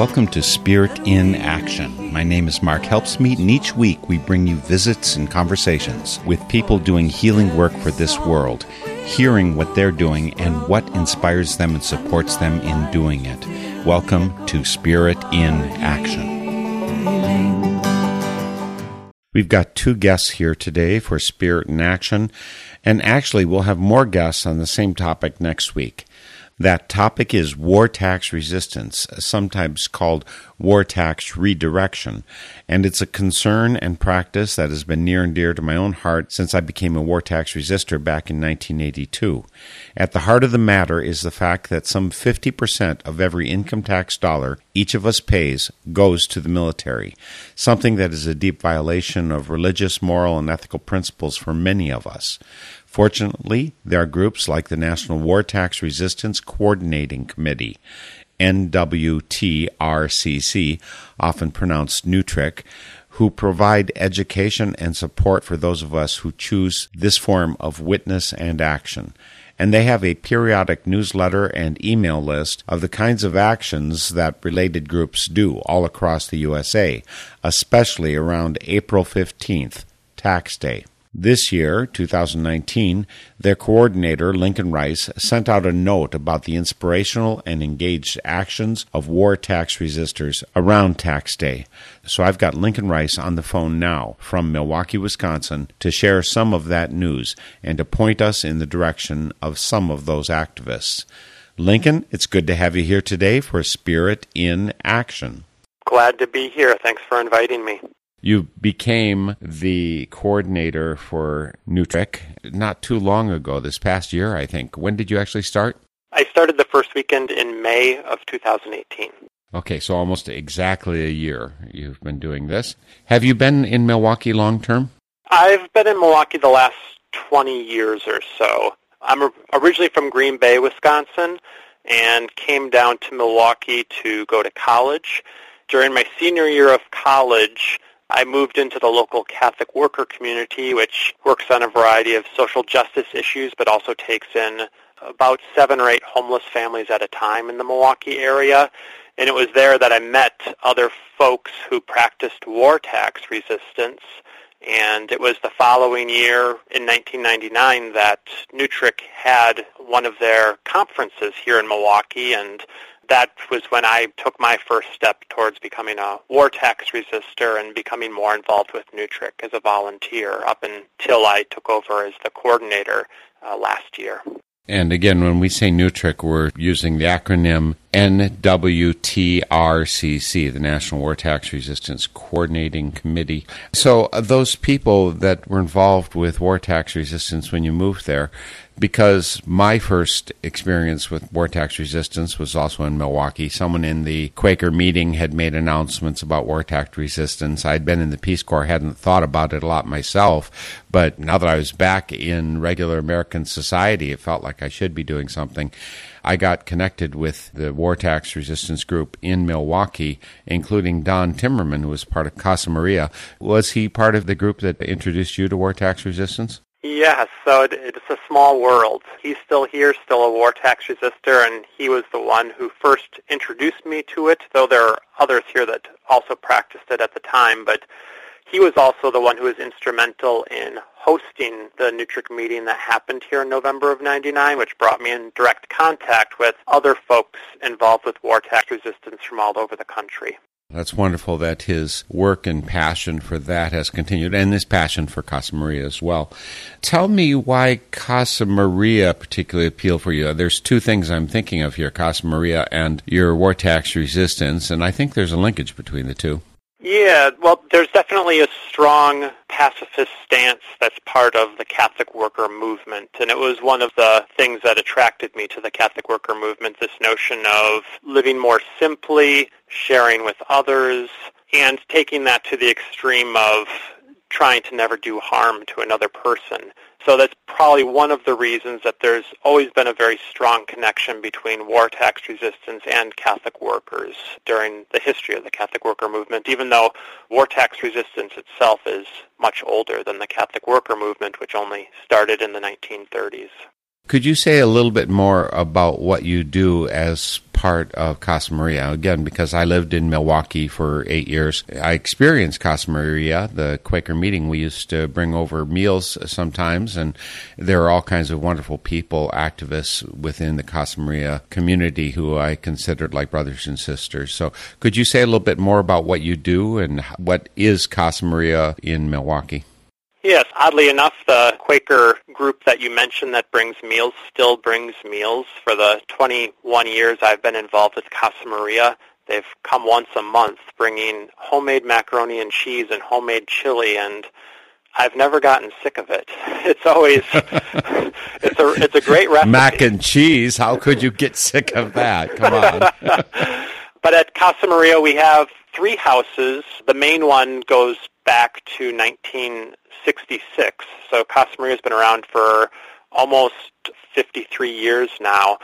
Welcome to Spirit in Action. My name is Mark Helpsmeet, and each week we bring you visits and conversations with people doing healing work for this world, hearing what they're doing and what inspires them and supports them in doing it. Welcome to Spirit in Action. We've got two guests here today for Spirit in Action, and actually, we'll have more guests on the same topic next week. That topic is war tax resistance, sometimes called war tax redirection, and it's a concern and practice that has been near and dear to my own heart since I became a war tax resistor back in 1982. At the heart of the matter is the fact that some 50% of every income tax dollar each of us pays goes to the military, something that is a deep violation of religious, moral, and ethical principles for many of us. Fortunately, there are groups like the National War Tax Resistance Coordinating Committee, NWTRCC, often pronounced NUTRIC, who provide education and support for those of us who choose this form of witness and action. And they have a periodic newsletter and email list of the kinds of actions that related groups do all across the USA, especially around April 15th, Tax Day. This year, 2019, their coordinator, Lincoln Rice, sent out a note about the inspirational and engaged actions of war tax resistors around tax day. So I've got Lincoln Rice on the phone now from Milwaukee, Wisconsin, to share some of that news and to point us in the direction of some of those activists. Lincoln, it's good to have you here today for Spirit in Action. Glad to be here. Thanks for inviting me. You became the coordinator for NUTRIC not too long ago, this past year, I think. When did you actually start? I started the first weekend in May of 2018. Okay, so almost exactly a year you've been doing this. Have you been in Milwaukee long term? I've been in Milwaukee the last 20 years or so. I'm originally from Green Bay, Wisconsin, and came down to Milwaukee to go to college. During my senior year of college, I moved into the local Catholic worker community, which works on a variety of social justice issues, but also takes in about seven or eight homeless families at a time in the Milwaukee area. And it was there that I met other folks who practiced war tax resistance. And it was the following year in 1999 that NUTRIC had one of their conferences here in Milwaukee, and that was when I took my first step towards becoming a war tax resistor and becoming more involved with NUTRIC as a volunteer up until I took over as the coordinator uh, last year. And again, when we say NUTRIC, we're using the acronym NWTRCC, the National War Tax Resistance Coordinating Committee. So, uh, those people that were involved with war tax resistance when you moved there, because my first experience with war tax resistance was also in Milwaukee. Someone in the Quaker meeting had made announcements about war tax resistance. I'd been in the Peace Corps, hadn't thought about it a lot myself, but now that I was back in regular American society, it felt like I should be doing something. I got connected with the war tax resistance group in Milwaukee, including Don Timmerman, who was part of Casa Maria. Was he part of the group that introduced you to war tax resistance? Yes, so it, it's a small world. He's still here, still a war tax resistor, and he was the one who first introduced me to it, though there are others here that also practiced it at the time. But he was also the one who was instrumental in hosting the NUTRIC meeting that happened here in November of 99, which brought me in direct contact with other folks involved with war tax resistance from all over the country. That's wonderful that his work and passion for that has continued, and his passion for Casa Maria as well. Tell me why Casa Maria particularly appealed for you. There's two things I'm thinking of here Casa Maria and your war tax resistance, and I think there's a linkage between the two. Yeah, well, there's definitely a strong pacifist stance that's part of the Catholic worker movement. And it was one of the things that attracted me to the Catholic worker movement, this notion of living more simply, sharing with others, and taking that to the extreme of trying to never do harm to another person. So that's probably one of the reasons that there's always been a very strong connection between war tax resistance and Catholic workers during the history of the Catholic worker movement, even though war tax resistance itself is much older than the Catholic worker movement, which only started in the 1930s. Could you say a little bit more about what you do as part of Casa Maria. Again, because I lived in Milwaukee for eight years, I experienced Casa Maria, the Quaker meeting. We used to bring over meals sometimes, and there are all kinds of wonderful people, activists within the Casa Maria community who I considered like brothers and sisters. So, could you say a little bit more about what you do and what is Casa Maria in Milwaukee? Yes, oddly enough, the Quaker group that you mentioned that brings meals still brings meals. For the 21 years I've been involved with Casa Maria, they've come once a month bringing homemade macaroni and cheese and homemade chili and I've never gotten sick of it. It's always it's a it's a great recipe. Mac and cheese, how could you get sick of that? Come on. but at Casa Maria we have three houses. The main one goes back to 1966. So Casa Maria has been around for almost 53 years now.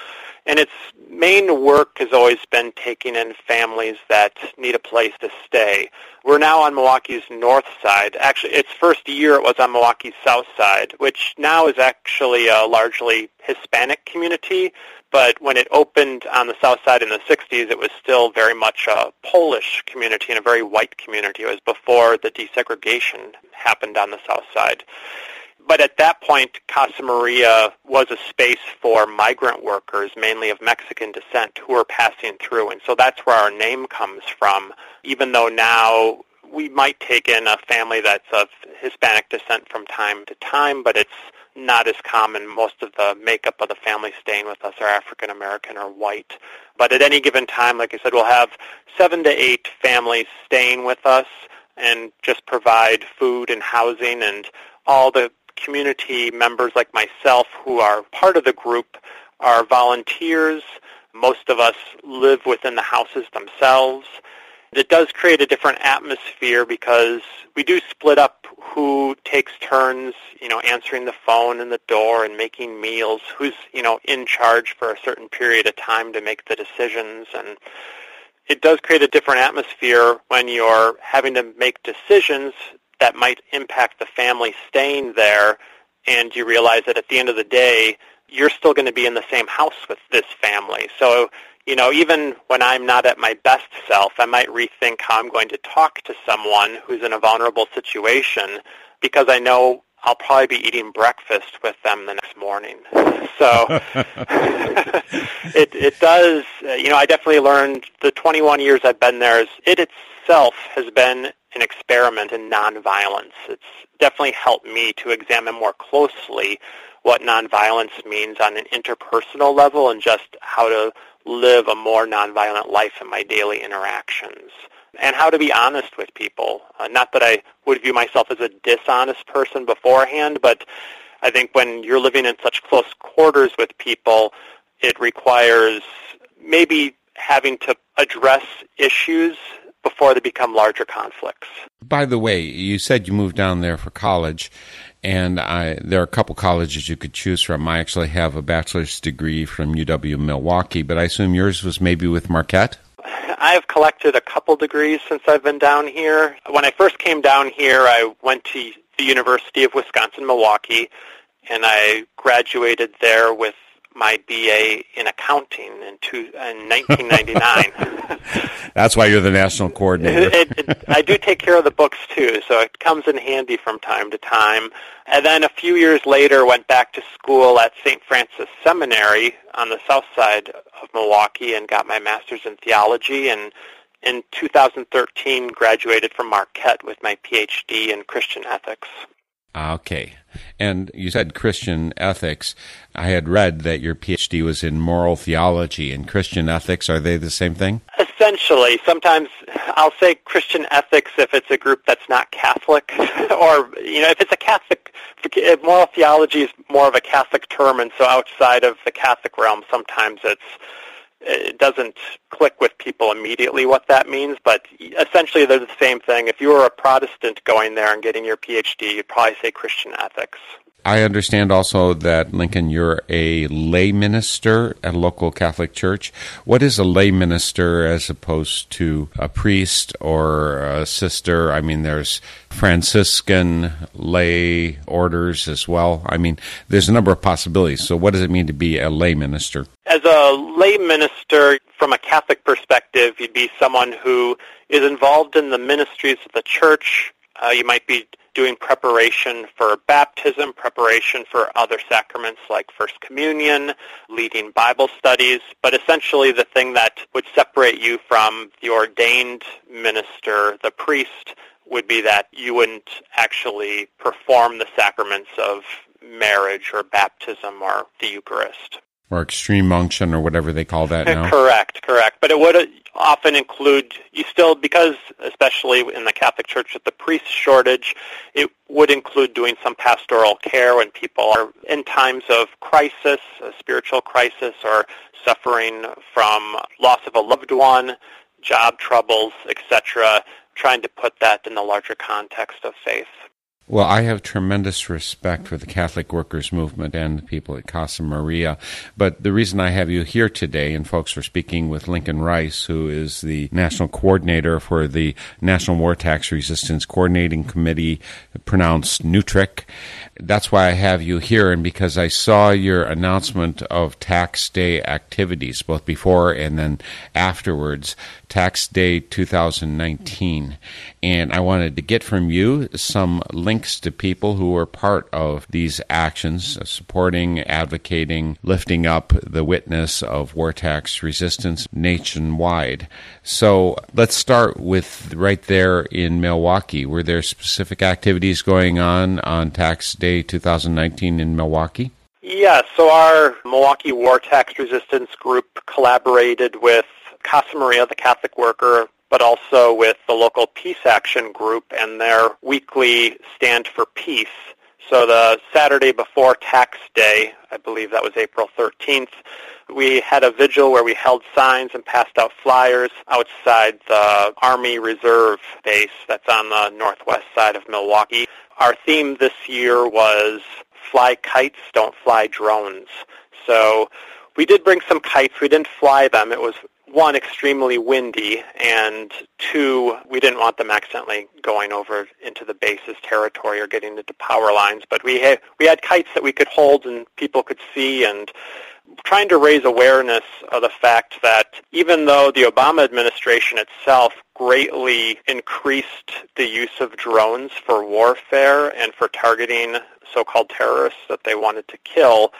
And its main work has always been taking in families that need a place to stay. We're now on Milwaukee's north side. Actually, its first year it was on Milwaukee's south side, which now is actually a largely Hispanic community. But when it opened on the south side in the 60s, it was still very much a Polish community and a very white community. It was before the desegregation happened on the south side. But at that point, Casa Maria was a space for migrant workers, mainly of Mexican descent, who were passing through. And so that's where our name comes from, even though now we might take in a family that's of Hispanic descent from time to time, but it's not as common. Most of the makeup of the family staying with us are African American or white. But at any given time, like I said, we'll have seven to eight families staying with us and just provide food and housing and all the community members like myself who are part of the group are volunteers. Most of us live within the houses themselves. It does create a different atmosphere because we do split up who takes turns, you know, answering the phone and the door and making meals, who's, you know, in charge for a certain period of time to make the decisions and it does create a different atmosphere when you're having to make decisions that might impact the family staying there, and you realize that at the end of the day, you're still going to be in the same house with this family. So, you know, even when I'm not at my best self, I might rethink how I'm going to talk to someone who's in a vulnerable situation because I know I'll probably be eating breakfast with them the next morning. So it it does. Uh, you know, I definitely learned the 21 years I've been there. Is it itself has been an experiment in nonviolence. It's definitely helped me to examine more closely what nonviolence means on an interpersonal level and just how to live a more nonviolent life in my daily interactions and how to be honest with people. Uh, not that I would view myself as a dishonest person beforehand, but I think when you're living in such close quarters with people, it requires maybe having to address issues before they become larger conflicts. By the way, you said you moved down there for college, and I, there are a couple colleges you could choose from. I actually have a bachelor's degree from UW Milwaukee, but I assume yours was maybe with Marquette? I have collected a couple degrees since I've been down here. When I first came down here, I went to the University of Wisconsin-Milwaukee, and I graduated there with my BA in accounting in, two, in 1999. That's why you're the national coordinator. it, it, I do take care of the books too, so it comes in handy from time to time. And then a few years later, went back to school at St. Francis Seminary on the south side of Milwaukee and got my master's in theology. And in 2013, graduated from Marquette with my PhD in Christian ethics. Ah, okay. And you said Christian ethics. I had read that your PhD was in moral theology and Christian ethics. Are they the same thing? Essentially. Sometimes I'll say Christian ethics if it's a group that's not Catholic, or, you know, if it's a Catholic, moral theology is more of a Catholic term, and so outside of the Catholic realm, sometimes it's it doesn't click with people immediately what that means, but essentially they're the same thing. If you were a Protestant going there and getting your PhD, you'd probably say Christian ethics. I understand also that, Lincoln, you're a lay minister at a local Catholic church. What is a lay minister as opposed to a priest or a sister? I mean, there's Franciscan lay orders as well. I mean, there's a number of possibilities. So, what does it mean to be a lay minister? As a lay minister, from a Catholic perspective, you'd be someone who is involved in the ministries of the church. Uh, you might be doing preparation for baptism, preparation for other sacraments like First Communion, leading Bible studies, but essentially the thing that would separate you from the ordained minister, the priest, would be that you wouldn't actually perform the sacraments of marriage or baptism or the Eucharist or extreme unction or whatever they call that now. correct, correct. But it would often include you still because especially in the Catholic Church with the priest shortage, it would include doing some pastoral care when people are in times of crisis, a spiritual crisis or suffering from loss of a loved one, job troubles, etc., trying to put that in the larger context of faith. Well, I have tremendous respect for the Catholic Workers Movement and the people at Casa Maria. But the reason I have you here today, and folks are speaking with Lincoln Rice, who is the national coordinator for the National War Tax Resistance Coordinating Committee, pronounced NUTRIC. That's why I have you here, and because I saw your announcement of tax day activities, both before and then afterwards, Tax Day 2019. And I wanted to get from you some links to people who were part of these actions, uh, supporting, advocating, lifting up the witness of war tax resistance nationwide. So let's start with right there in Milwaukee. Were there specific activities going on on Tax Day 2019 in Milwaukee? Yes, so our Milwaukee War Tax Resistance Group collaborated with Casa Maria, the Catholic Worker, but also with the local Peace Action Group and their weekly Stand for Peace. So the Saturday before Tax Day, I believe that was April 13th, we had a vigil where we held signs and passed out flyers outside the Army Reserve base that's on the northwest side of Milwaukee. Our theme this year was Fly Kites, Don't Fly Drones. So we did bring some kites. We didn't fly them. It was one, extremely windy, and two, we didn't want them accidentally going over into the base's territory or getting into power lines. But we had, we had kites that we could hold and people could see, and trying to raise awareness of the fact that even though the Obama administration itself greatly increased the use of drones for warfare and for targeting so-called terrorists that they wanted to kill,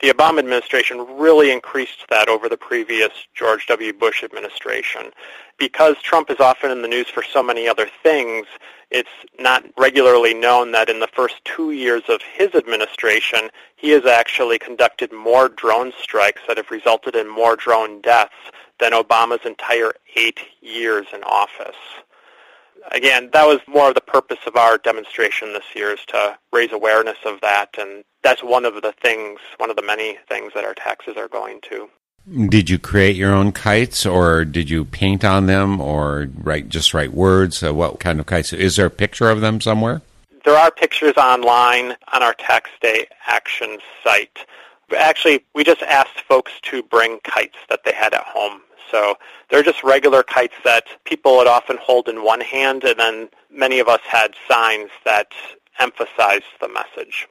the Obama administration really increased that over the previous George W. Bush administration. Because Trump is often in the news for so many other things, it's not regularly known that in the first two years of his administration, he has actually conducted more drone strikes that have resulted in more drone deaths than Obama's entire eight years in office again, that was more of the purpose of our demonstration this year is to raise awareness of that, and that's one of the things, one of the many things that our taxes are going to. Did you create your own kites, or did you paint on them, or write just write words? Uh, what kind of kites? Is there a picture of them somewhere? There are pictures online on our Tax Day Action site. Actually, we just asked folks to bring kites that they had at home so they're just regular kites that people would often hold in one hand, and then many of us had signs that emphasized the message.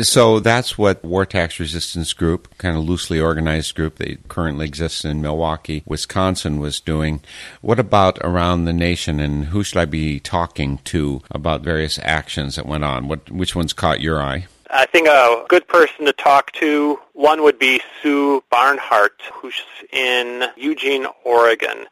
So that's what War Tax Resistance Group, kind of loosely organized group that currently exists in Milwaukee, Wisconsin, was doing. What about around the nation, and who should I be talking to about various actions that went on? What, which ones caught your eye? I think a good person to talk to, one would be Sue Barnhart, who's in Eugene, Oregon.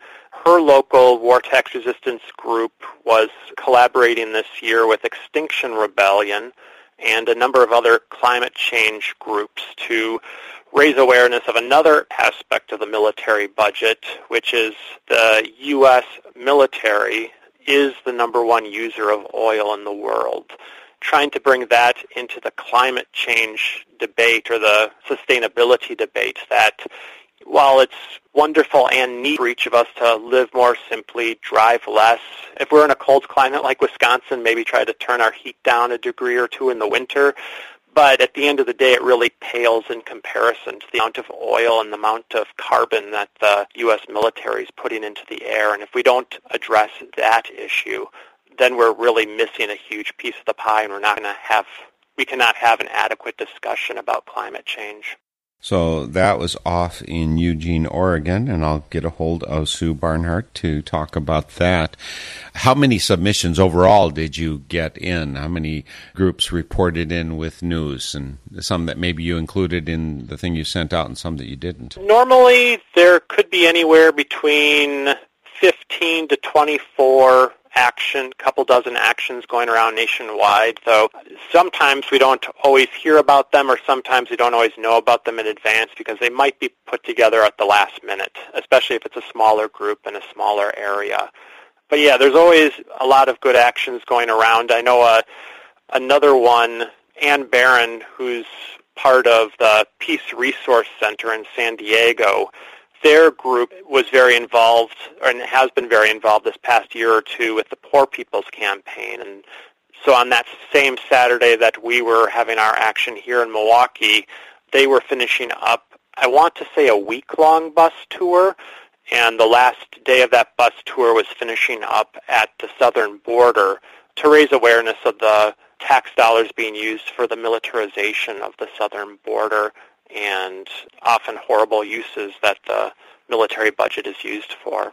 Her local war tax resistance group was collaborating this year with Extinction Rebellion and a number of other climate change groups to raise awareness of another aspect of the military budget, which is the U.S. military is the number one user of oil in the world trying to bring that into the climate change debate or the sustainability debate that while it's wonderful and neat for each of us to live more simply, drive less, if we're in a cold climate like Wisconsin, maybe try to turn our heat down a degree or two in the winter. But at the end of the day, it really pales in comparison to the amount of oil and the amount of carbon that the U.S. military is putting into the air. And if we don't address that issue, then we're really missing a huge piece of the pie, and we're not going to have we cannot have an adequate discussion about climate change. So that was off in Eugene, Oregon, and I'll get a hold of Sue Barnhart to talk about that. How many submissions overall did you get in? How many groups reported in with news, and some that maybe you included in the thing you sent out, and some that you didn't? Normally, there could be anywhere between 15 to 24 action, couple dozen actions going around nationwide. So sometimes we don't always hear about them or sometimes we don't always know about them in advance because they might be put together at the last minute, especially if it's a smaller group in a smaller area. But yeah, there's always a lot of good actions going around. I know uh, another one, Ann Barron, who's part of the Peace Resource Center in San Diego, their group was very involved and has been very involved this past year or two with the Poor People's Campaign. And so on that same Saturday that we were having our action here in Milwaukee, they were finishing up, I want to say, a week-long bus tour. And the last day of that bus tour was finishing up at the southern border to raise awareness of the tax dollars being used for the militarization of the southern border and often horrible uses that the military budget is used for.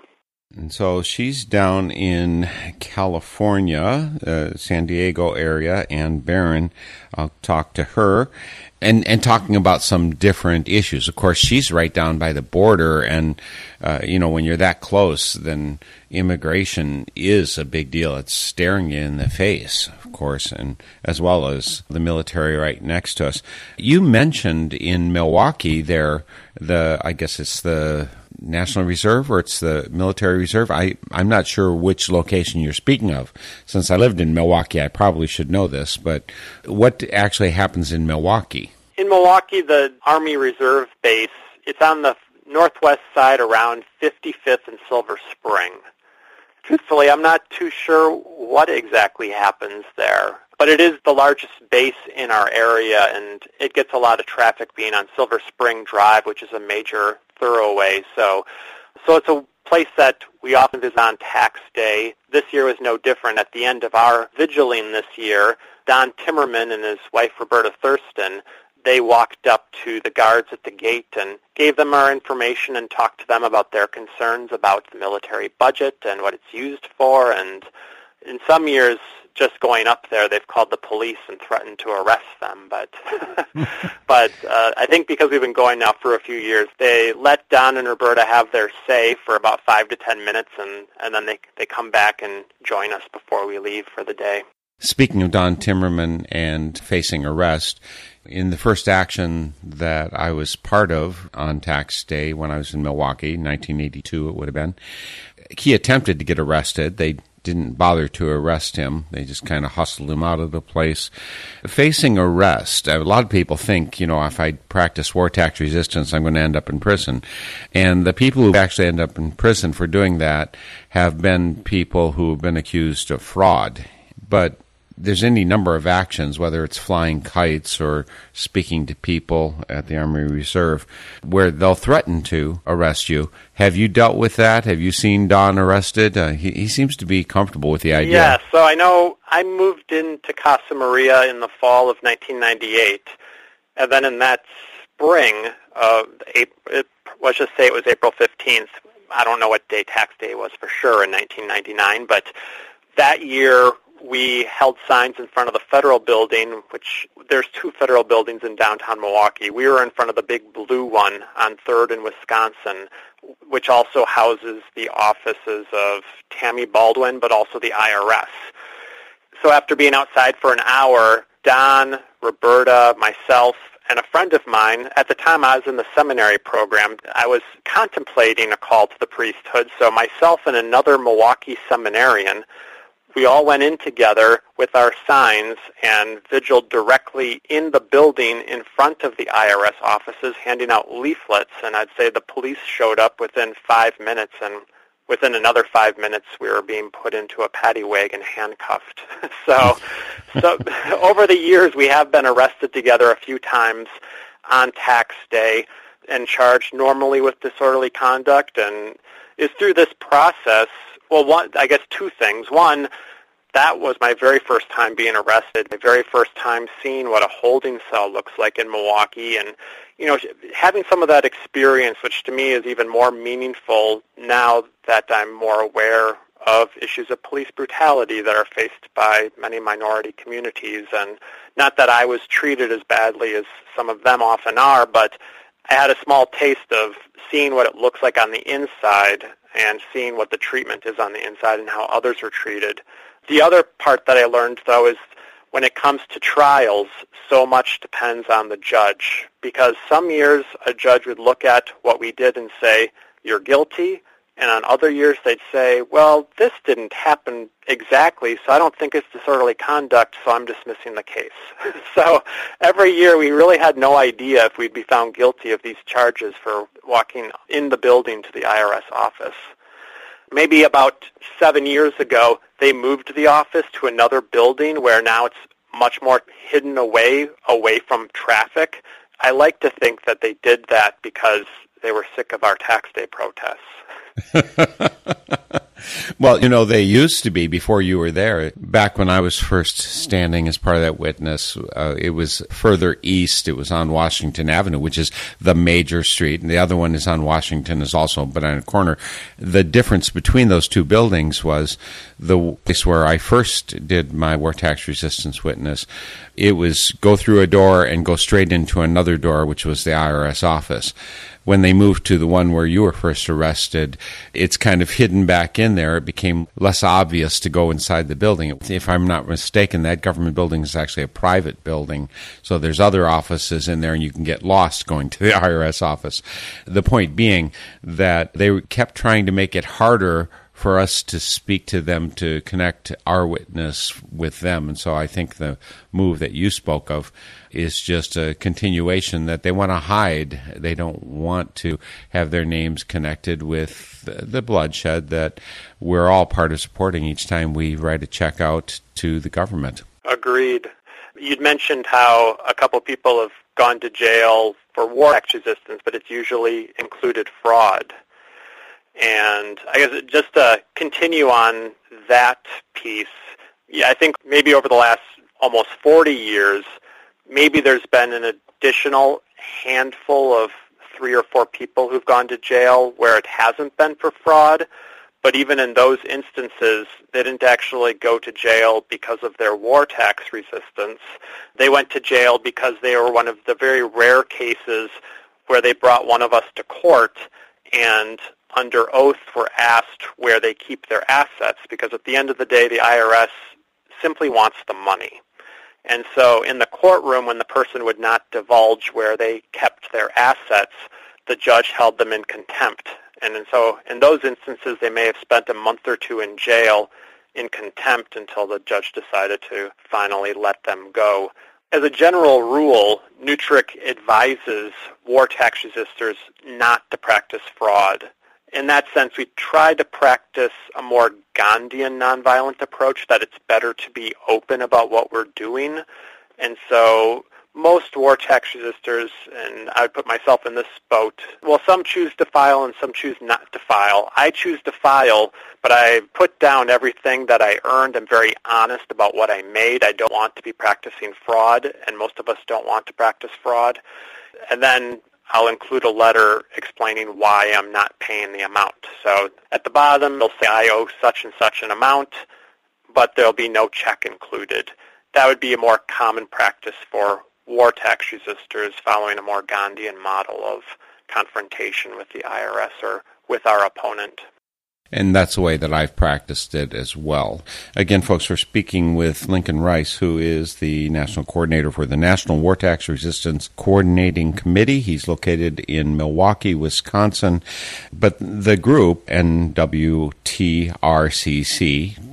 And so she's down in California, uh, San Diego area, and Barron. I'll talk to her and and talking about some different issues. Of course, she's right down by the border, and uh, you know when you're that close, then immigration is a big deal. It's staring you in the face, of course, and as well as the military right next to us. You mentioned in Milwaukee there the I guess it's the National Reserve or it's the military reserve. I, I'm not sure which location you're speaking of. Since I lived in Milwaukee, I probably should know this, but what actually happens in Milwaukee? In Milwaukee, the Army Reserve Base, it's on the northwest side around 55th and Silver Spring. Truthfully, I'm not too sure what exactly happens there, but it is the largest base in our area, and it gets a lot of traffic being on Silver Spring Drive, which is a major thoroughway. So, so it's a place that we often visit on tax day. This year was no different. At the end of our vigiling this year, Don Timmerman and his wife Roberta Thurston, they walked up to the guards at the gate and gave them our information and talked to them about their concerns about the military budget and what it's used for. And in some years, just going up there, they've called the police and threatened to arrest them. But but uh, I think because we've been going now for a few years, they let Don and Roberta have their say for about five to ten minutes, and and then they they come back and join us before we leave for the day. Speaking of Don Timmerman and facing arrest, in the first action that I was part of on tax day when I was in Milwaukee, 1982, it would have been, he attempted to get arrested. They didn't bother to arrest him. They just kind of hustled him out of the place. Facing arrest, a lot of people think, you know, if I practice war tax resistance, I'm going to end up in prison. And the people who actually end up in prison for doing that have been people who have been accused of fraud. But there's any number of actions, whether it's flying kites or speaking to people at the Army Reserve, where they'll threaten to arrest you. Have you dealt with that? Have you seen Don arrested? Uh, he, he seems to be comfortable with the idea. Yeah, so I know I moved into Casa Maria in the fall of 1998, and then in that spring, uh, April, let's just say it was April 15th. I don't know what day tax day was for sure in 1999, but that year we held signs in front of the federal building, which there's two federal buildings in downtown Milwaukee. We were in front of the big blue one on 3rd and Wisconsin, which also houses the offices of Tammy Baldwin, but also the IRS. So after being outside for an hour, Don, Roberta, myself, and a friend of mine, at the time I was in the seminary program, I was contemplating a call to the priesthood. So myself and another Milwaukee seminarian we all went in together with our signs and vigiled directly in the building in front of the IRS offices handing out leaflets. And I'd say the police showed up within five minutes and within another five minutes we were being put into a paddy wagon handcuffed. so so over the years, we have been arrested together a few times on tax day and charged normally with disorderly conduct. And it's through this process, well, one, I guess two things. One, that was my very first time being arrested, my very first time seeing what a holding cell looks like in Milwaukee. And, you know, having some of that experience, which to me is even more meaningful now that I'm more aware of issues of police brutality that are faced by many minority communities. And not that I was treated as badly as some of them often are, but I had a small taste of seeing what it looks like on the inside and seeing what the treatment is on the inside and how others are treated. The other part that I learned, though, is when it comes to trials, so much depends on the judge. Because some years a judge would look at what we did and say, you're guilty, and on other years, they'd say, well, this didn't happen exactly, so I don't think it's disorderly conduct, so I'm dismissing the case. so every year, we really had no idea if we'd be found guilty of these charges for walking in the building to the IRS office. Maybe about seven years ago, they moved the office to another building where now it's much more hidden away, away from traffic. I like to think that they did that because they were sick of our tax day protests. well, you know, they used to be before you were there. Back when I was first standing as part of that witness, uh, it was further east. It was on Washington Avenue, which is the major street, and the other one is on Washington, is also but on a corner. The difference between those two buildings was the place where I first did my war tax resistance witness. It was go through a door and go straight into another door, which was the IRS office when they moved to the one where you were first arrested, it's kind of hidden back in there. It became less obvious to go inside the building. If I'm not mistaken, that government building is actually a private building. So there's other offices in there and you can get lost going to the IRS office. The point being that they kept trying to make it harder for us to speak to them to connect our witness with them. And so I think the move that you spoke of is just a continuation that they want to hide. They don't want to have their names connected with the bloodshed that we're all part of supporting each time we write a check out to the government. Agreed. You'd mentioned how a couple people have gone to jail for war tax resistance, but it's usually included fraud. And I guess just to continue on that piece, yeah, I think maybe over the last almost 40 years, maybe there's been an additional handful of three or four people who've gone to jail where it hasn't been for fraud. But even in those instances, they didn't actually go to jail because of their war tax resistance. They went to jail because they were one of the very rare cases where they brought one of us to court and under oath were asked where they keep their assets because at the end of the day, the IRS simply wants the money. And so in the courtroom, when the person would not divulge where they kept their assets, the judge held them in contempt. And so in those instances, they may have spent a month or two in jail in contempt until the judge decided to finally let them go. As a general rule, Newtrick advises war tax resistors not to practice fraud in that sense, we try to practice a more Gandhian nonviolent approach, that it's better to be open about what we're doing. And so most war tax resistors, and I would put myself in this boat, well, some choose to file and some choose not to file. I choose to file, but I put down everything that I earned. I'm very honest about what I made. I don't want to be practicing fraud, and most of us don't want to practice fraud. And then I'll include a letter explaining why I'm not paying the amount. So at the bottom, they'll say I owe such and such an amount, but there'll be no check included. That would be a more common practice for war tax resistors following a more Gandhian model of confrontation with the IRS or with our opponent and that's the way that I've practiced it as well. Again, folks, we're speaking with Lincoln Rice, who is the national coordinator for the National War Tax Resistance Coordinating Committee. He's located in Milwaukee, Wisconsin, but the group NWTRCC,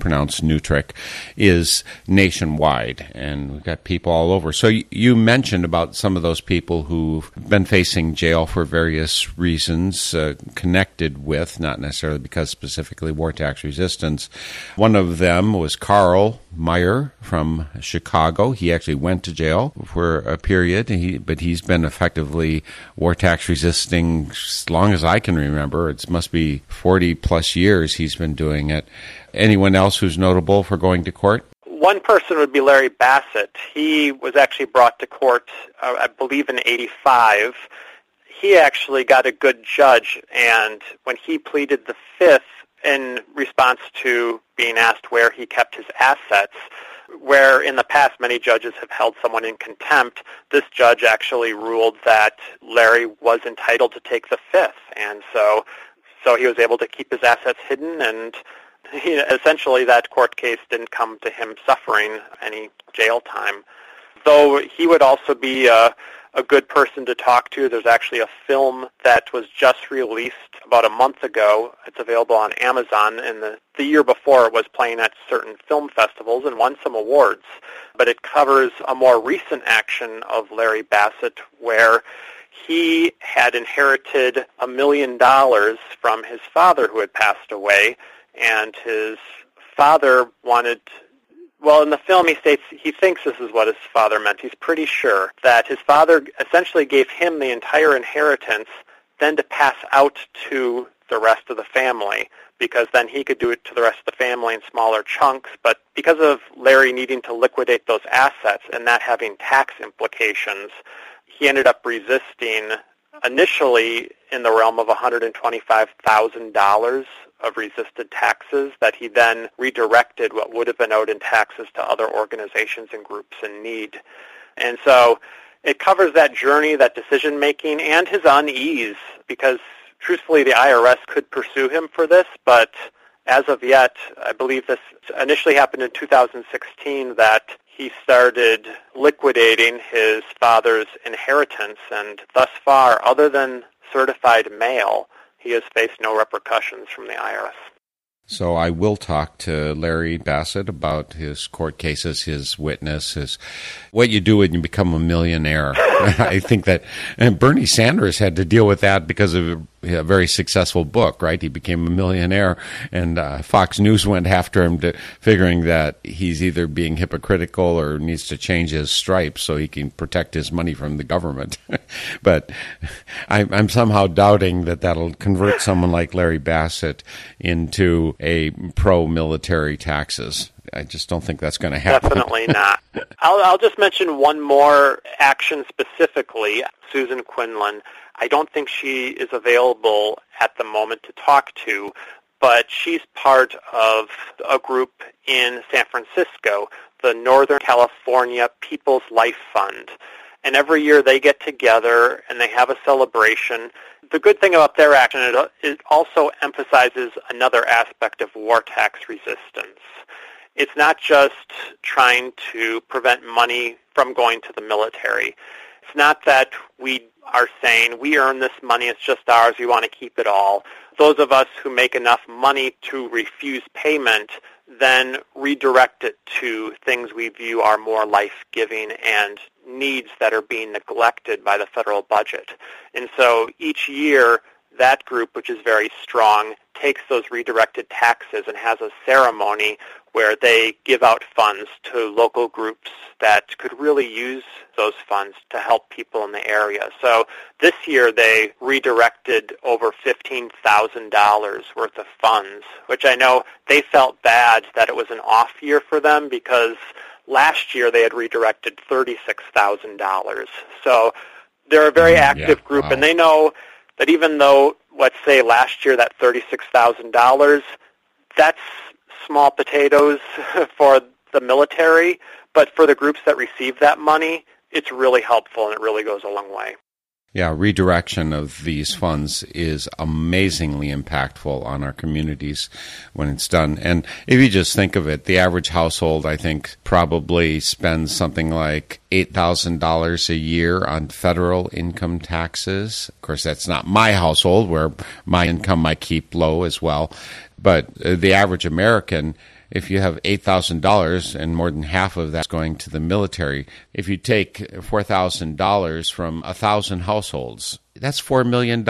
pronounced Newtrick, is nationwide, and we've got people all over. So you mentioned about some of those people who've been facing jail for various reasons, uh, connected with, not necessarily because specifically specifically war tax resistance. One of them was Karl Meyer from Chicago. He actually went to jail for a period, he, but he's been effectively war tax resisting as long as I can remember. It must be 40 plus years he's been doing it. Anyone else who's notable for going to court? One person would be Larry Bassett. He was actually brought to court, uh, I believe, in 85 he actually got a good judge, and when he pleaded the fifth in response to being asked where he kept his assets, where in the past many judges have held someone in contempt, this judge actually ruled that Larry was entitled to take the fifth, and so so he was able to keep his assets hidden, and he, essentially that court case didn't come to him suffering any jail time. Though he would also be a a good person to talk to. There's actually a film that was just released about a month ago. It's available on Amazon, and the, the year before it was playing at certain film festivals and won some awards. But it covers a more recent action of Larry Bassett where he had inherited a million dollars from his father who had passed away, and his father wanted well, in the film, he states he thinks this is what his father meant. He's pretty sure that his father essentially gave him the entire inheritance, then to pass out to the rest of the family, because then he could do it to the rest of the family in smaller chunks. But because of Larry needing to liquidate those assets and that having tax implications, he ended up resisting initially in the realm of $125,000 of resisted taxes that he then redirected what would have been owed in taxes to other organizations and groups in need. And so it covers that journey, that decision making, and his unease because truthfully the IRS could pursue him for this, but as of yet, I believe this initially happened in 2016 that he started liquidating his father's inheritance and thus far, other than certified mail, he has faced no repercussions from the IRS. So I will talk to Larry Bassett about his court cases, his witness, his what you do when you become a millionaire. I think that and Bernie Sanders had to deal with that because of a very successful book, right? He became a millionaire, and uh, Fox News went after him, to, figuring that he's either being hypocritical or needs to change his stripes so he can protect his money from the government. but I, I'm somehow doubting that that'll convert someone like Larry Bassett into a pro-military taxes. I just don't think that's going to happen. Definitely not. I'll, I'll just mention one more action specifically, Susan Quinlan. I don't think she is available at the moment to talk to, but she's part of a group in San Francisco, the Northern California People's Life Fund. And every year they get together and they have a celebration. The good thing about their action is it also emphasizes another aspect of war tax resistance. It's not just trying to prevent money from going to the military. It's not that we are saying we earn this money, it's just ours, we want to keep it all. Those of us who make enough money to refuse payment then redirect it to things we view are more life-giving and needs that are being neglected by the federal budget. And so each year, that group, which is very strong, takes those redirected taxes and has a ceremony where they give out funds to local groups that could really use those funds to help people in the area. So this year they redirected over $15,000 worth of funds, which I know they felt bad that it was an off year for them because last year they had redirected $36,000. So they're a very mm, active yeah, group wow. and they know that even though, let's say last year that $36,000, that's small potatoes for the military, but for the groups that receive that money, it's really helpful and it really goes a long way. Yeah, redirection of these funds is amazingly impactful on our communities when it's done. And if you just think of it, the average household, I think, probably spends something like $8,000 a year on federal income taxes. Of course, that's not my household where my income I keep low as well. But uh, the average American if you have $8,000 and more than half of that's going to the military, if you take $4,000 from 1,000 households, that's $4 million.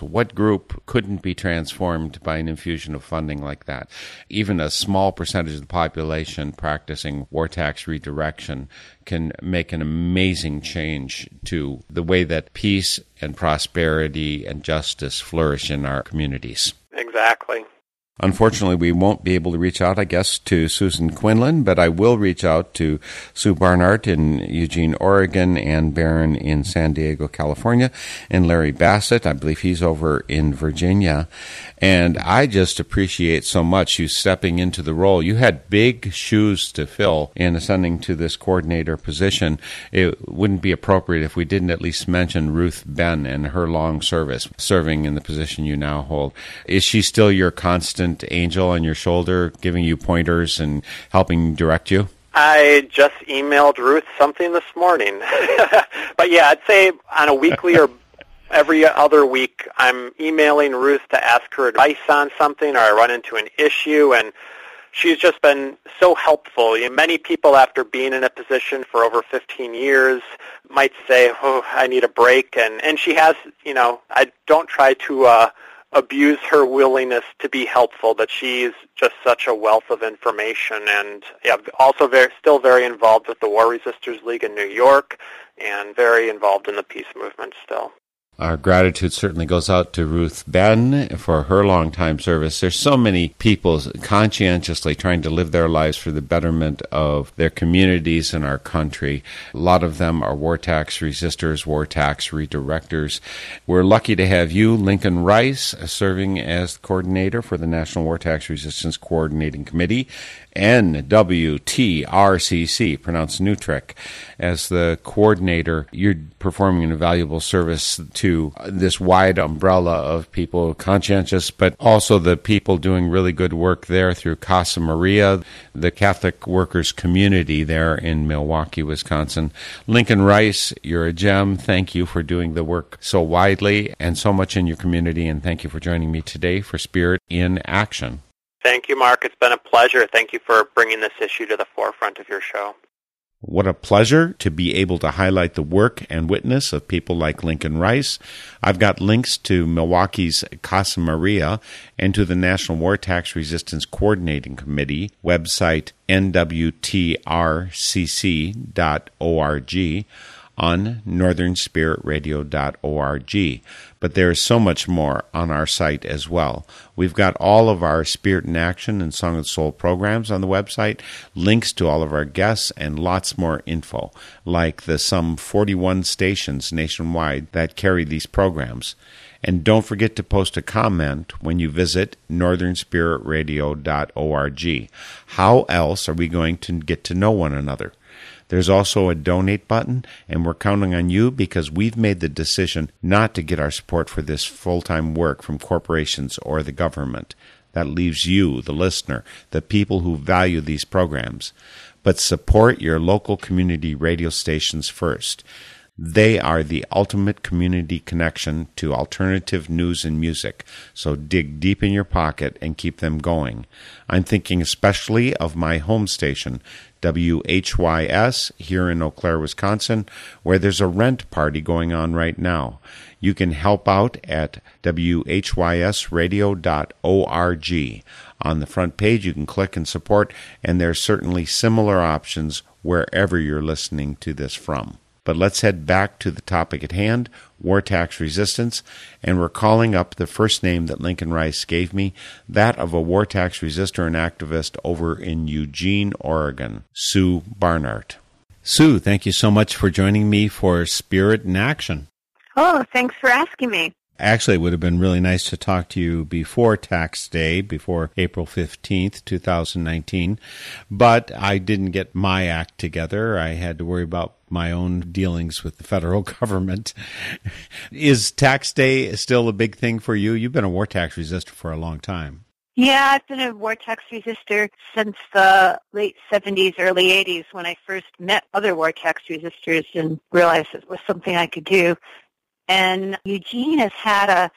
What group couldn't be transformed by an infusion of funding like that? Even a small percentage of the population practicing war tax redirection can make an amazing change to the way that peace and prosperity and justice flourish in our communities. Exactly. Unfortunately, we won't be able to reach out, I guess, to Susan Quinlan, but I will reach out to Sue Barnhart in Eugene, Oregon, and Barron in San Diego, California, and Larry Bassett. I believe he's over in Virginia. And I just appreciate so much you stepping into the role. You had big shoes to fill in ascending to this coordinator position. It wouldn't be appropriate if we didn't at least mention Ruth Benn and her long service, serving in the position you now hold. Is she still your constant angel on your shoulder, giving you pointers and helping direct you? I just emailed Ruth something this morning. but yeah, I'd say on a weekly or every other week I'm emailing Ruth to ask her advice on something or I run into an issue and she's just been so helpful. You know, many people after being in a position for over 15 years might say, "Oh, I need a break." And and she has, you know, I don't try to uh abuse her willingness to be helpful, but she's just such a wealth of information and yeah, also very still very involved with the War Resisters League in New York and very involved in the peace movement still. Our gratitude certainly goes out to Ruth Benn for her long time service. There's so many people conscientiously trying to live their lives for the betterment of their communities and our country. A lot of them are war tax resistors, war tax redirectors. We're lucky to have you, Lincoln Rice, serving as coordinator for the National War Tax Resistance Coordinating Committee. NWTRCC, pronounced Newtrick, as the coordinator. You're performing an invaluable service to this wide umbrella of people, conscientious, but also the people doing really good work there through Casa Maria, the Catholic workers community there in Milwaukee, Wisconsin. Lincoln Rice, you're a gem. Thank you for doing the work so widely and so much in your community, and thank you for joining me today for Spirit in Action. Thank you, Mark. It's been a pleasure. Thank you for bringing this issue to the forefront of your show. What a pleasure to be able to highlight the work and witness of people like Lincoln Rice. I've got links to Milwaukee's Casa Maria and to the National War Tax Resistance Coordinating Committee website nwtrcc.org on northernspiritradio.org. But there is so much more on our site as well. We've got all of our Spirit in Action and Song of Soul programs on the website, links to all of our guests, and lots more info, like the some 41 stations nationwide that carry these programs. And don't forget to post a comment when you visit northernspiritradio.org. How else are we going to get to know one another? There's also a donate button, and we're counting on you because we've made the decision not to get our support for this full time work from corporations or the government. That leaves you, the listener, the people who value these programs. But support your local community radio stations first. They are the ultimate community connection to alternative news and music, so dig deep in your pocket and keep them going. I'm thinking especially of my home station, WHYS here in Eau Claire, Wisconsin, where there's a rent party going on right now. You can help out at whysradio.org. On the front page, you can click and support, and there's certainly similar options wherever you're listening to this from. But let's head back to the topic at hand war tax resistance, and we're calling up the first name that Lincoln Rice gave me, that of a war tax resistor and activist over in Eugene, Oregon, Sue Barnhart. Sue, thank you so much for joining me for Spirit in Action. Oh, thanks for asking me. Actually, it would have been really nice to talk to you before tax day, before April 15th, 2019. But I didn't get my act together. I had to worry about my own dealings with the federal government. Is tax day still a big thing for you? You've been a war tax resistor for a long time. Yeah, I've been a war tax resistor since the late 70s, early 80s when I first met other war tax resistors and realized it was something I could do. And Eugene has had a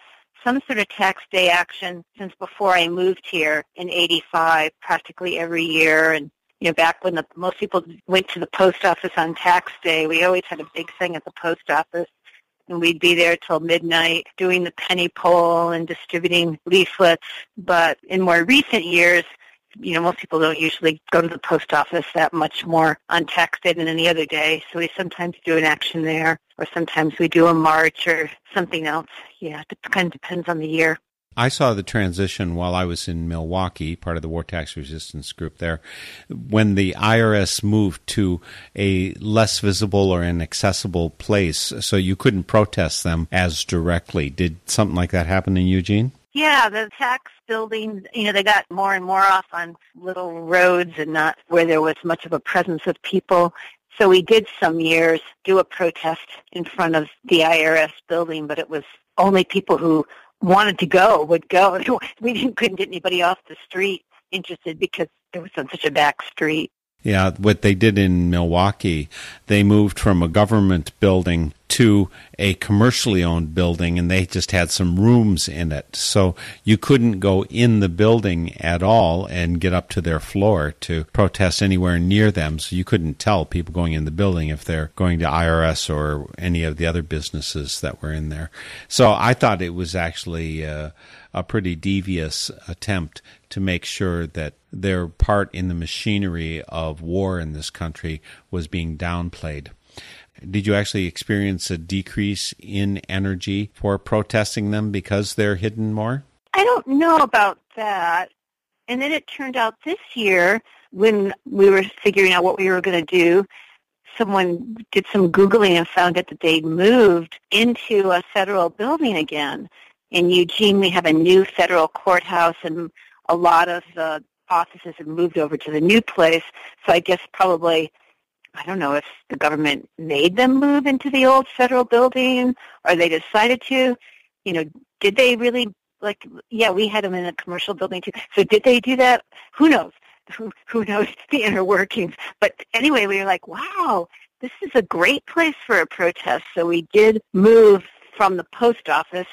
some sort of tax day action since before I moved here in 85, practically every year. And, you know, back when the, most people went to the post office on tax day, we always had a big thing at the post office. And we'd be there till midnight doing the penny poll and distributing leaflets. But in more recent years, you know, most people don't usually go to the post office that much more on tax day than any other day. So we sometimes do an action there, or sometimes we do a march or something else. Yeah, it kind of depends on the year. I saw the transition while I was in Milwaukee, part of the war tax resistance group there, when the IRS moved to a less visible or inaccessible place, so you couldn't protest them as directly. Did something like that happen in Eugene? Yeah, the tax buildings, you know, they got more and more off on little roads and not where there was much of a presence of people. So we did some years do a protest in front of the IRS building, but it was only people who wanted to go would go. We didn't couldn't get anybody off the street interested because it was on such a back street. Yeah, what they did in Milwaukee, they moved from a government building to a commercially owned building and they just had some rooms in it. So you couldn't go in the building at all and get up to their floor to protest anywhere near them. So you couldn't tell people going in the building if they're going to IRS or any of the other businesses that were in there. So I thought it was actually uh, a pretty devious attempt to make sure that their part in the machinery of war in this country was being downplayed. Did you actually experience a decrease in energy for protesting them because they're hidden more? I don't know about that. And then it turned out this year when we were figuring out what we were going to do, someone did some Googling and found out that they'd moved into a federal building again. In Eugene, we have a new federal courthouse and a lot of the offices have moved over to the new place. So I guess probably, I don't know if the government made them move into the old federal building or they decided to. You know, did they really, like, yeah, we had them in a commercial building too. So did they do that? Who knows? Who, who knows the inner workings? But anyway, we were like, wow, this is a great place for a protest. So we did move from the post office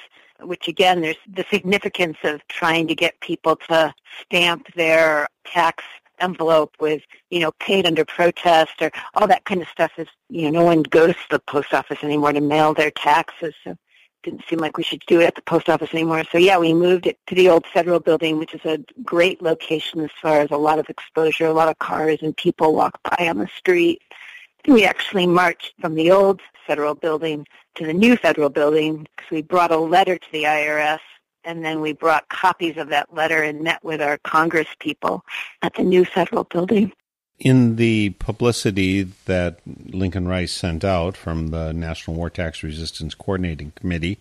which again, there's the significance of trying to get people to stamp their tax envelope with, you know, paid under protest or all that kind of stuff is, you know, no one goes to the post office anymore to mail their taxes. So didn't seem like we should do it at the post office anymore. So yeah, we moved it to the old federal building, which is a great location as far as a lot of exposure, a lot of cars and people walk by on the street. We actually marched from the old federal building to the new federal building because we brought a letter to the IRS and then we brought copies of that letter and met with our Congress people at the new federal building. In the publicity that Lincoln Rice sent out from the National War Tax Resistance Coordinating Committee,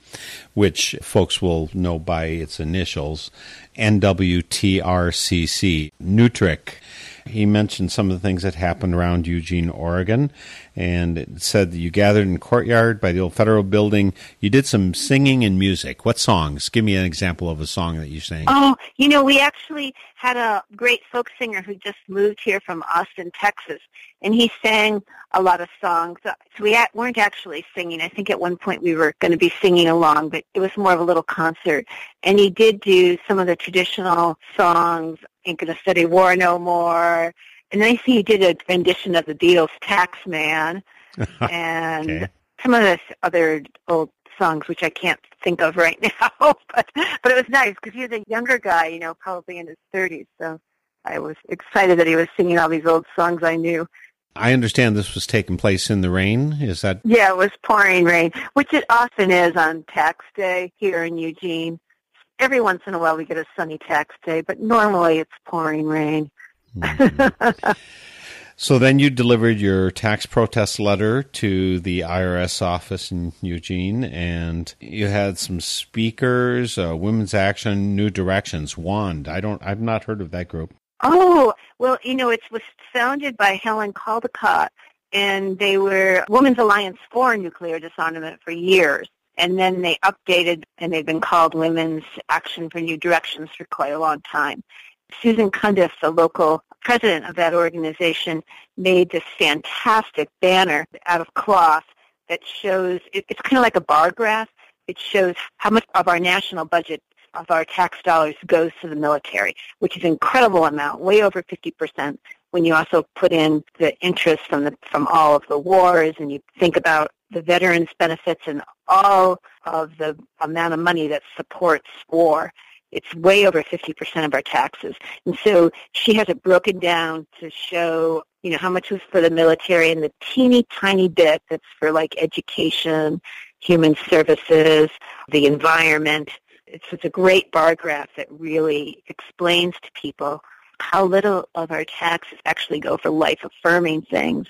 which folks will know by its initials, NWTRCC, Newtrick, he mentioned some of the things that happened around Eugene, Oregon, and it said that you gathered in courtyard by the old federal building. You did some singing and music. What songs? Give me an example of a song that you sang. Oh, you know, we actually had a great folk singer who just moved here from Austin, Texas, and he sang a lot of songs. So we weren't actually singing. I think at one point we were going to be singing along, but it was more of a little concert. And he did do some of the traditional songs ain't gonna study war no more. And then I see he did a rendition of the Beatles' Taxman and okay. some of the other old songs which I can't think of right now. but but it was nice because he was a younger guy, you know, probably in his thirties. So I was excited that he was singing all these old songs I knew. I understand this was taking place in the rain. Is that? Yeah, it was pouring rain, which it often is on tax day here in Eugene every once in a while we get a sunny tax day, but normally it's pouring rain. Mm-hmm. so then you delivered your tax protest letter to the IRS office in Eugene, and you had some speakers, uh, Women's Action, New Directions, WAND. I don't, I've not heard of that group. Oh well, you know, it was founded by Helen Caldicott, and they were Women's Alliance for Nuclear Disarmament for years and then they updated and they've been called Women's Action for New Directions for quite a long time. Susan Cundiff, the local president of that organization, made this fantastic banner out of cloth that shows, it's kind of like a bar graph. it shows how much of our national budget of our tax dollars goes to the military, which is an incredible amount, way over 50% when you also put in the interest from the from all of the wars and you think about the veterans benefits and all of the amount of money that supports war it's way over 50% of our taxes. And so she has it broken down to show, you know, how much was for the military and the teeny tiny bit that's for like education, human services, the environment. It's, it's a great bar graph that really explains to people how little of our taxes actually go for life affirming things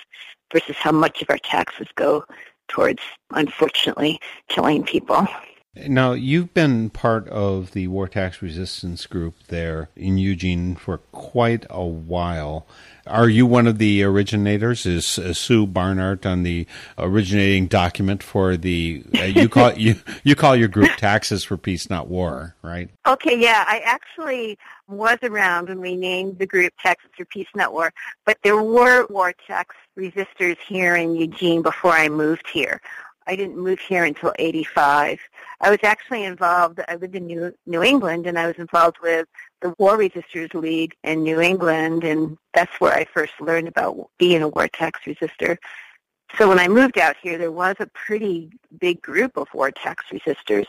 versus how much of our taxes go towards, unfortunately, killing people. Now, you've been part of the War Tax Resistance Group there in Eugene for quite a while. Are you one of the originators? Is, is Sue Barnhart on the originating document for the uh, you call you you call your group Taxes for Peace Not War, right? Okay, yeah, I actually was around when we named the group Taxes for Peace Not War, but there were war tax resistors here in Eugene before I moved here. I didn't move here until 85. I was actually involved, I lived in New, New England and I was involved with the War Resisters League in New England and that's where I first learned about being a war tax resistor. So when I moved out here, there was a pretty big group of war tax resistors.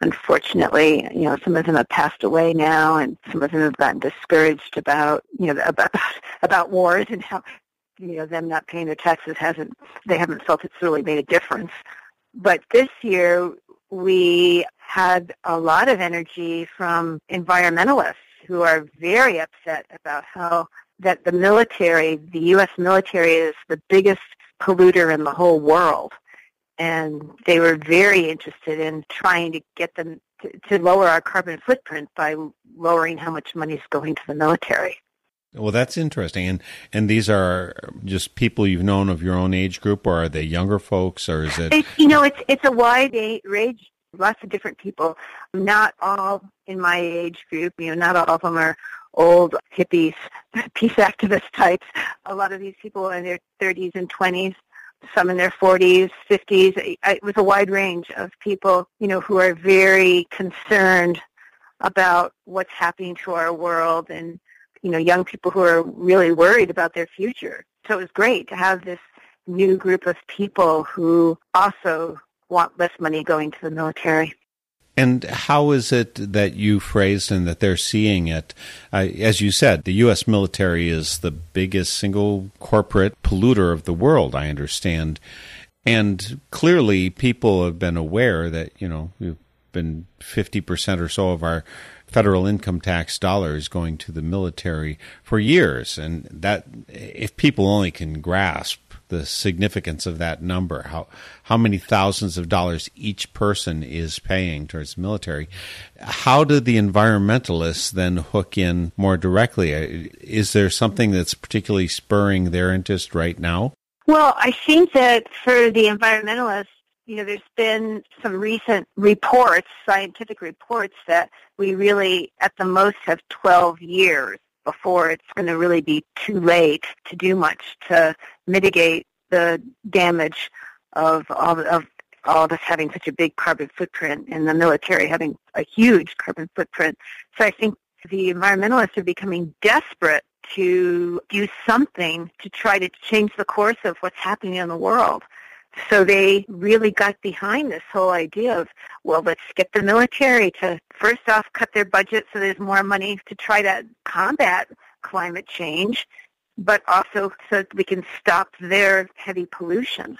Unfortunately, you know, some of them have passed away now, and some of them have gotten discouraged about, you know, about about wars and how you know them not paying their taxes hasn't they haven't felt it's really made a difference. But this year we had a lot of energy from environmentalists who are very upset about how that the military, the U.S. military is the biggest polluter in the whole world. And they were very interested in trying to get them to, to lower our carbon footprint by lowering how much money is going to the military. Well, that's interesting. And and these are just people you've known of your own age group, or are they younger folks, or is it? It's, you know, it's it's a wide range, lots of different people. Not all in my age group. You know, not all of them are old hippies, peace activist types. A lot of these people are in their 30s and 20s. Some in their 40s, 50s. It was a wide range of people, you know, who are very concerned about what's happening to our world and you know, young people who are really worried about their future. So it was great to have this new group of people who also want less money going to the military. And how is it that you phrased and that they're seeing it? Uh, as you said, the U.S. military is the biggest single corporate polluter of the world, I understand. And clearly, people have been aware that, you know, we've been 50% or so of our federal income tax dollars going to the military for years. And that, if people only can grasp the significance of that number, how how many thousands of dollars each person is paying towards the military, how do the environmentalists then hook in more directly? Uh, is there something that's particularly spurring their interest right now? Well, I think that for the environmentalists, you know, there's been some recent reports, scientific reports, that we really, at the most, have 12 years before it's going to really be too late to do much to mitigate the damage of all of all of us having such a big carbon footprint and the military having a huge carbon footprint. So I think the environmentalists are becoming desperate to do something to try to change the course of what's happening in the world. So they really got behind this whole idea of, well, let's get the military to first off cut their budget so there's more money to try to combat climate change, but also so that we can stop their heavy pollution.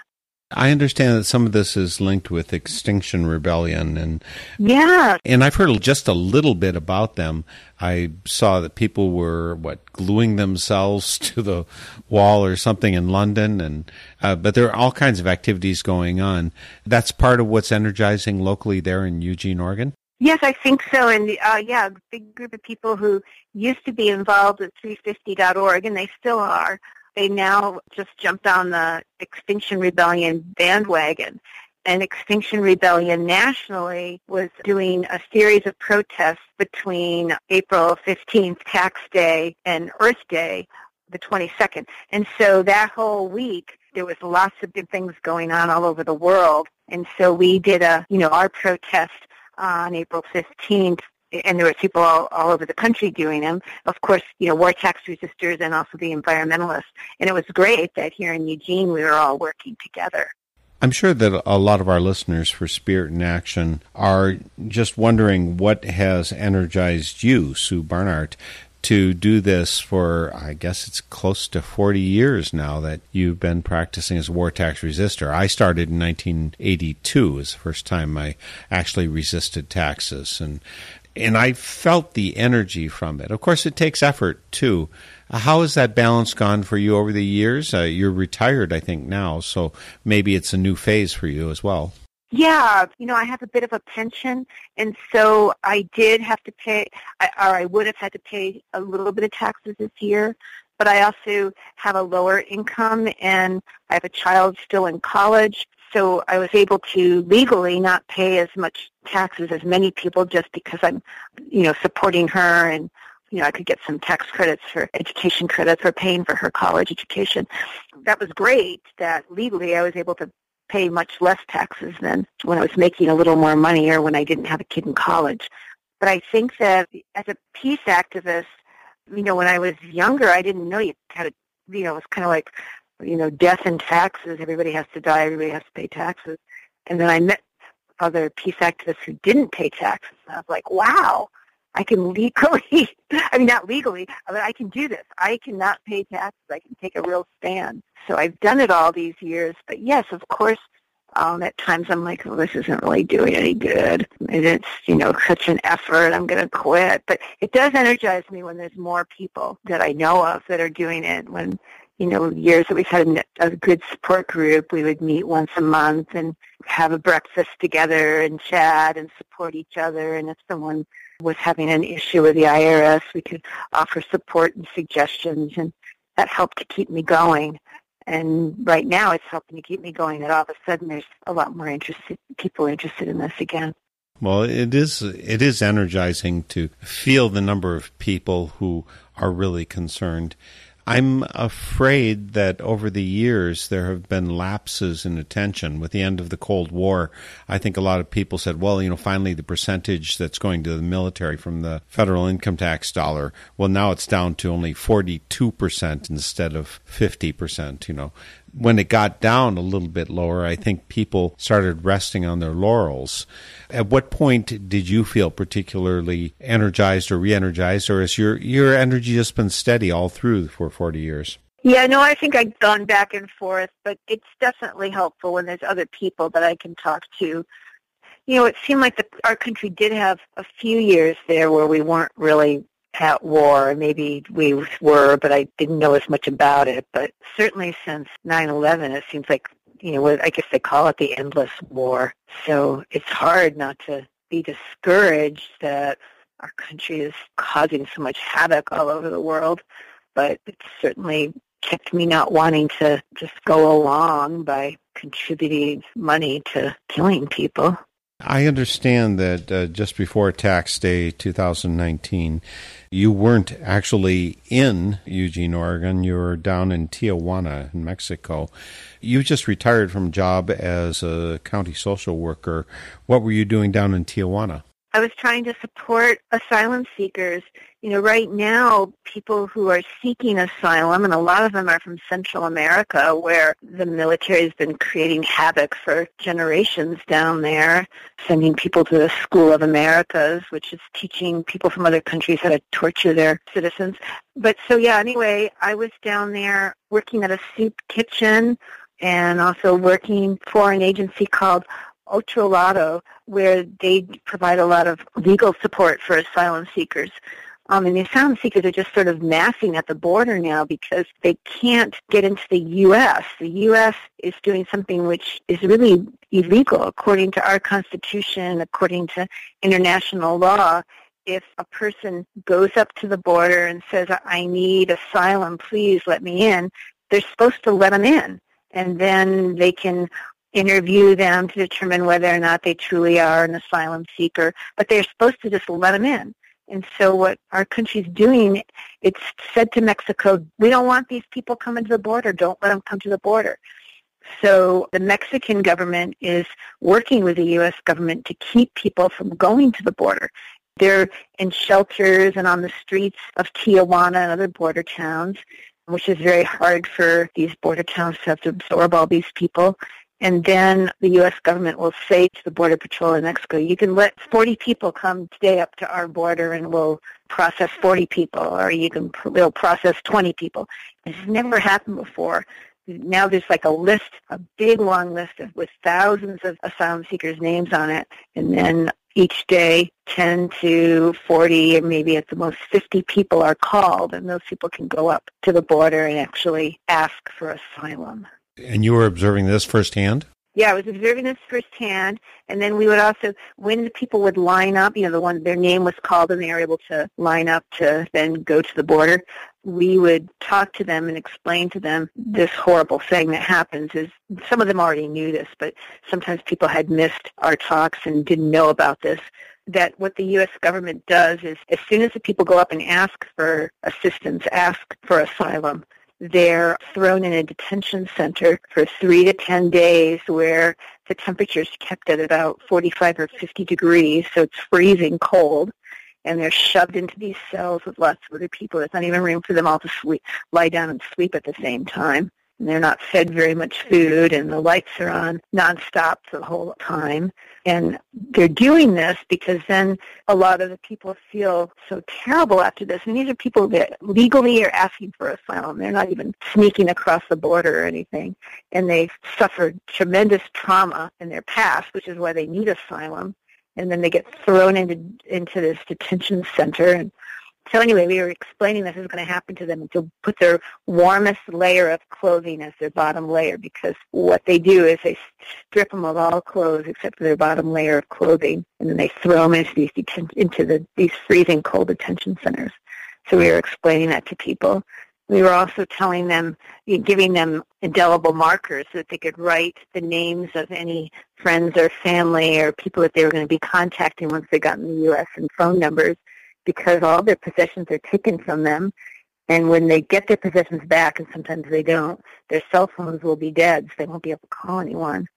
I understand that some of this is linked with Extinction Rebellion and yeah, and I've heard just a little bit about them. I saw that people were what gluing themselves to the wall or something in London, and uh, but there are all kinds of activities going on. That's part of what's energizing locally there in Eugene, Oregon. Yes, I think so. And uh, yeah, a big group of people who used to be involved at 350.org, and they still are, they now just jumped on the Extinction Rebellion bandwagon. And Extinction Rebellion nationally was doing a series of protests between April 15th, Tax Day, and Earth Day, the 22nd. And so that whole week, there was lots of good things going on all over the world And so we did a, you know, our protest on April 15th and there were people all, all over the country doing them. Of course, you know, war tax resistors and also the environmentalists. And it was great that here in Eugene we were all working together. I'm sure that a lot of our listeners for Spirit in Action are just wondering what has energized you, Sue Barnhart, to do this for, I guess it's close to 40 years now that you've been practicing as a war tax resistor. I started in 1982 was the first time I actually resisted taxes. And and I felt the energy from it. Of course, it takes effort too. How has that balance gone for you over the years? Uh, you're retired, I think, now, so maybe it's a new phase for you as well. Yeah, you know, I have a bit of a pension, and so I did have to pay, or I would have had to pay a little bit of taxes this year. But I also have a lower income, and I have a child still in college, so I was able to legally not pay as much taxes as many people just because I'm, you know, supporting her and, you know, I could get some tax credits for education credits for paying for her college education. That was great that legally I was able to pay much less taxes than when I was making a little more money or when I didn't have a kid in college. But I think that as a peace activist, you know, when I was younger, I didn't know you had to, you know, it was kind of like you know, death and taxes. Everybody has to die. Everybody has to pay taxes. And then I met other peace activists who didn't pay taxes. And I was like, wow, I can legally, I mean, not legally, but I can do this. I cannot pay taxes. I can take a real stand. So I've done it all these years. But yes, of course, um, at times I'm like, oh, this isn't really doing any good. And it's, you know, such an effort. I'm going to quit. But it does energize me when there's more people that I know of that are doing it. When you know, years that we've had a, good support group. We would meet once a month and have a breakfast together and chat and support each other. And if someone was having an issue with the IRS, we could offer support and suggestions. And that helped to keep me going. And right now it's helping to keep me going that all of a sudden there's a lot more interested people interested in this again. Well, it is it is energizing to feel the number of people who are really concerned. I'm afraid that over the years there have been lapses in attention. With the end of the Cold War, I think a lot of people said, well, you know, finally the percentage that's going to the military from the federal income tax dollar, well, now it's down to only 42% instead of 50%, you know when it got down a little bit lower, I think people started resting on their laurels. At what point did you feel particularly energized or re-energized, or has your your energy just been steady all through for forty years? Yeah, no, I think I've gone back and forth, but it's definitely helpful when there's other people that I can talk to. You know, it seemed like the, our country did have a few years there where we weren't really at war. Maybe we were, but I didn't know as much about it. But certainly since 9/11, it seems like you know, I guess they call it the endless war. So it's hard not to be discouraged that our country is causing so much havoc all over the world. But it certainly kept me not wanting to just go along by contributing money to killing people. I understand that uh, just before tax day 2019, you weren't actually in Eugene, Oregon. You were down in Tijuana, in Mexico. You just retired from job as a county social worker. What were you doing down in Tijuana? I was trying to support asylum seekers. You know, right now, people who are seeking asylum, and a lot of them are from Central America, where the military has been creating havoc for generations down there, sending people to the School of Americas, which is teaching people from other countries how to torture their citizens. But so, yeah, anyway, I was down there working at a soup kitchen and also working for an agency called Otro Lado, where they provide a lot of legal support for asylum seekers. Um, and the asylum seekers are just sort of massing at the border now because they can't get into the U.S. The U.S. is doing something which is really illegal according to our Constitution, according to international law. If a person goes up to the border and says, I need asylum, please let me in, they're supposed to let them in and then they can interview them to determine whether or not they truly are an asylum seeker, but they're supposed to just let them in. And so what our country's doing, it's said to Mexico, we don't want these people coming to the border. Don't let them come to the border. So the Mexican government is working with the U.S. government to keep people from going to the border. They're in shelters and on the streets of Tijuana and other border towns, which is very hard for these border towns to have to absorb all these people. And then the U.S. government will say to the Border Patrol in Mexico, you can let 40 people come today up to our border and we'll process 40 people, or you can we'll process 20 people. This has never happened before. Now there's like a list, a big long list of, with thousands of asylum seekers' names on it, and then each day 10 to 40 or maybe at the most 50 people are called and those people can go up to the border and actually ask for asylum. And you were observing this firsthand? Yeah, I was observing this firsthand, and then we would also, when the people would line up, you know, the one their name was called and they were able to line up to then go to the border, we would talk to them and explain to them this horrible thing that happens. Is some of them already knew this, but sometimes people had missed our talks and didn't know about this. That what the U.S. government does is, as soon as the people go up and ask for assistance, ask for asylum, they're thrown in a detention center for three to ten days where the temperature is kept at about 45 or 50 degrees, so it's freezing cold. And they're shoved into these cells with lots of other people. There's not even room for them all to sleep, lie down and sleep at the same time and they're not fed very much food and the lights are on nonstop the whole time. And they're doing this because then a lot of the people feel so terrible after this. And these are people that legally are asking for asylum. They're not even sneaking across the border or anything. And they've suffered tremendous trauma in their past, which is why they need asylum. And then they get thrown into into this detention center and so anyway, we were explaining this is going to happen to them and to put their warmest layer of clothing as their bottom layer because what they do is they strip them of all clothes except for their bottom layer of clothing and then they throw them into these deten- into the, these freezing cold detention centers. So we were explaining that to people. We were also telling them, giving them indelible markers so that they could write the names of any friends or family or people that they were going to be contacting once they got in the U.S. and phone numbers because all their possessions are taken from them. And when they get their possessions back, and sometimes they don't, their cell phones will be dead, so they won't be able to call anyone.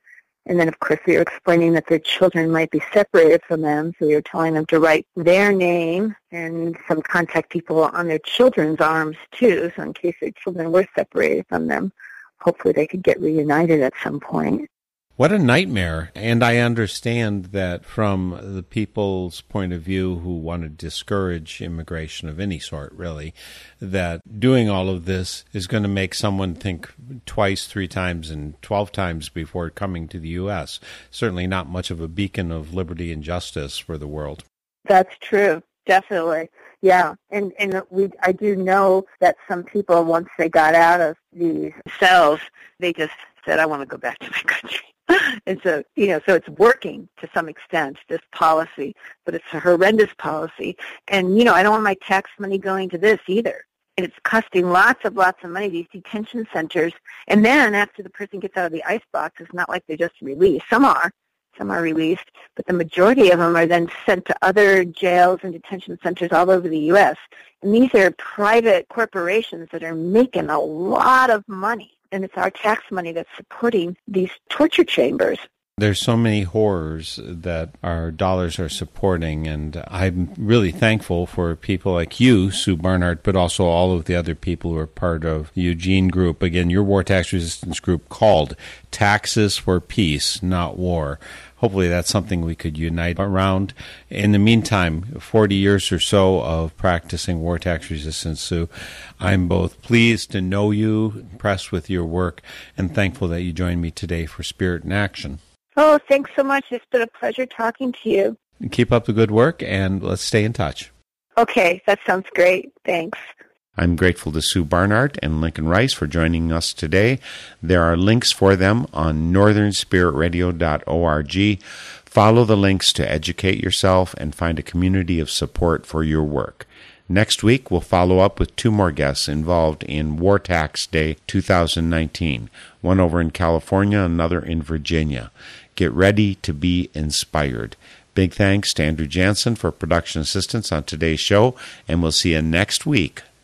And then, of course, we were explaining that their children might be separated from them, so we were telling them to write their name and some contact people on their children's arms, too, so in case their children were separated from them, hopefully they could get reunited at some point. What a nightmare. And I understand that from the people's point of view who want to discourage immigration of any sort, really, that doing all of this is going to make someone think twice, three times, and 12 times before coming to the U.S. Certainly not much of a beacon of liberty and justice for the world. That's true. Definitely. Yeah, and and we I do know that some people once they got out of these cells, they just said, "I want to go back to my country." And so, you know, so it's working to some extent, this policy, but it's a horrendous policy. And, you know, I don't want my tax money going to this either. And it's costing lots of lots of money, these detention centers. And then after the person gets out of the ice box, it's not like they're just released. Some are. Some are released, but the majority of them are then sent to other jails and detention centers all over the U.S. And these are private corporations that are making a lot of money and it's our tax money that's supporting these torture chambers. There's so many horrors that our dollars are supporting, and I'm really thankful for people like you, Sue Barnhart, but also all of the other people who are part of the Eugene Group. Again, your war tax resistance group called Taxes for Peace, Not War hopefully that's something we could unite around. In the meantime, 40 years or so of practicing war tax resistance, Sue, I'm both pleased to know you, impressed with your work, and thankful that you joined me today for Spirit in Action. Oh, thanks so much. It's been a pleasure talking to you. Keep up the good work, and let's stay in touch. Okay, that sounds great. Thanks. I'm grateful to Sue Barnhart and Lincoln Rice for joining us today. There are links for them on northernspiritradio.org. Follow the links to educate yourself and find a community of support for your work. Next week, we'll follow up with two more guests involved in War Tax Day 2019, one over in California, another in Virginia. Get ready to be inspired. Big thanks to Andrew Jansen for production assistance on today's show, and we'll see you next week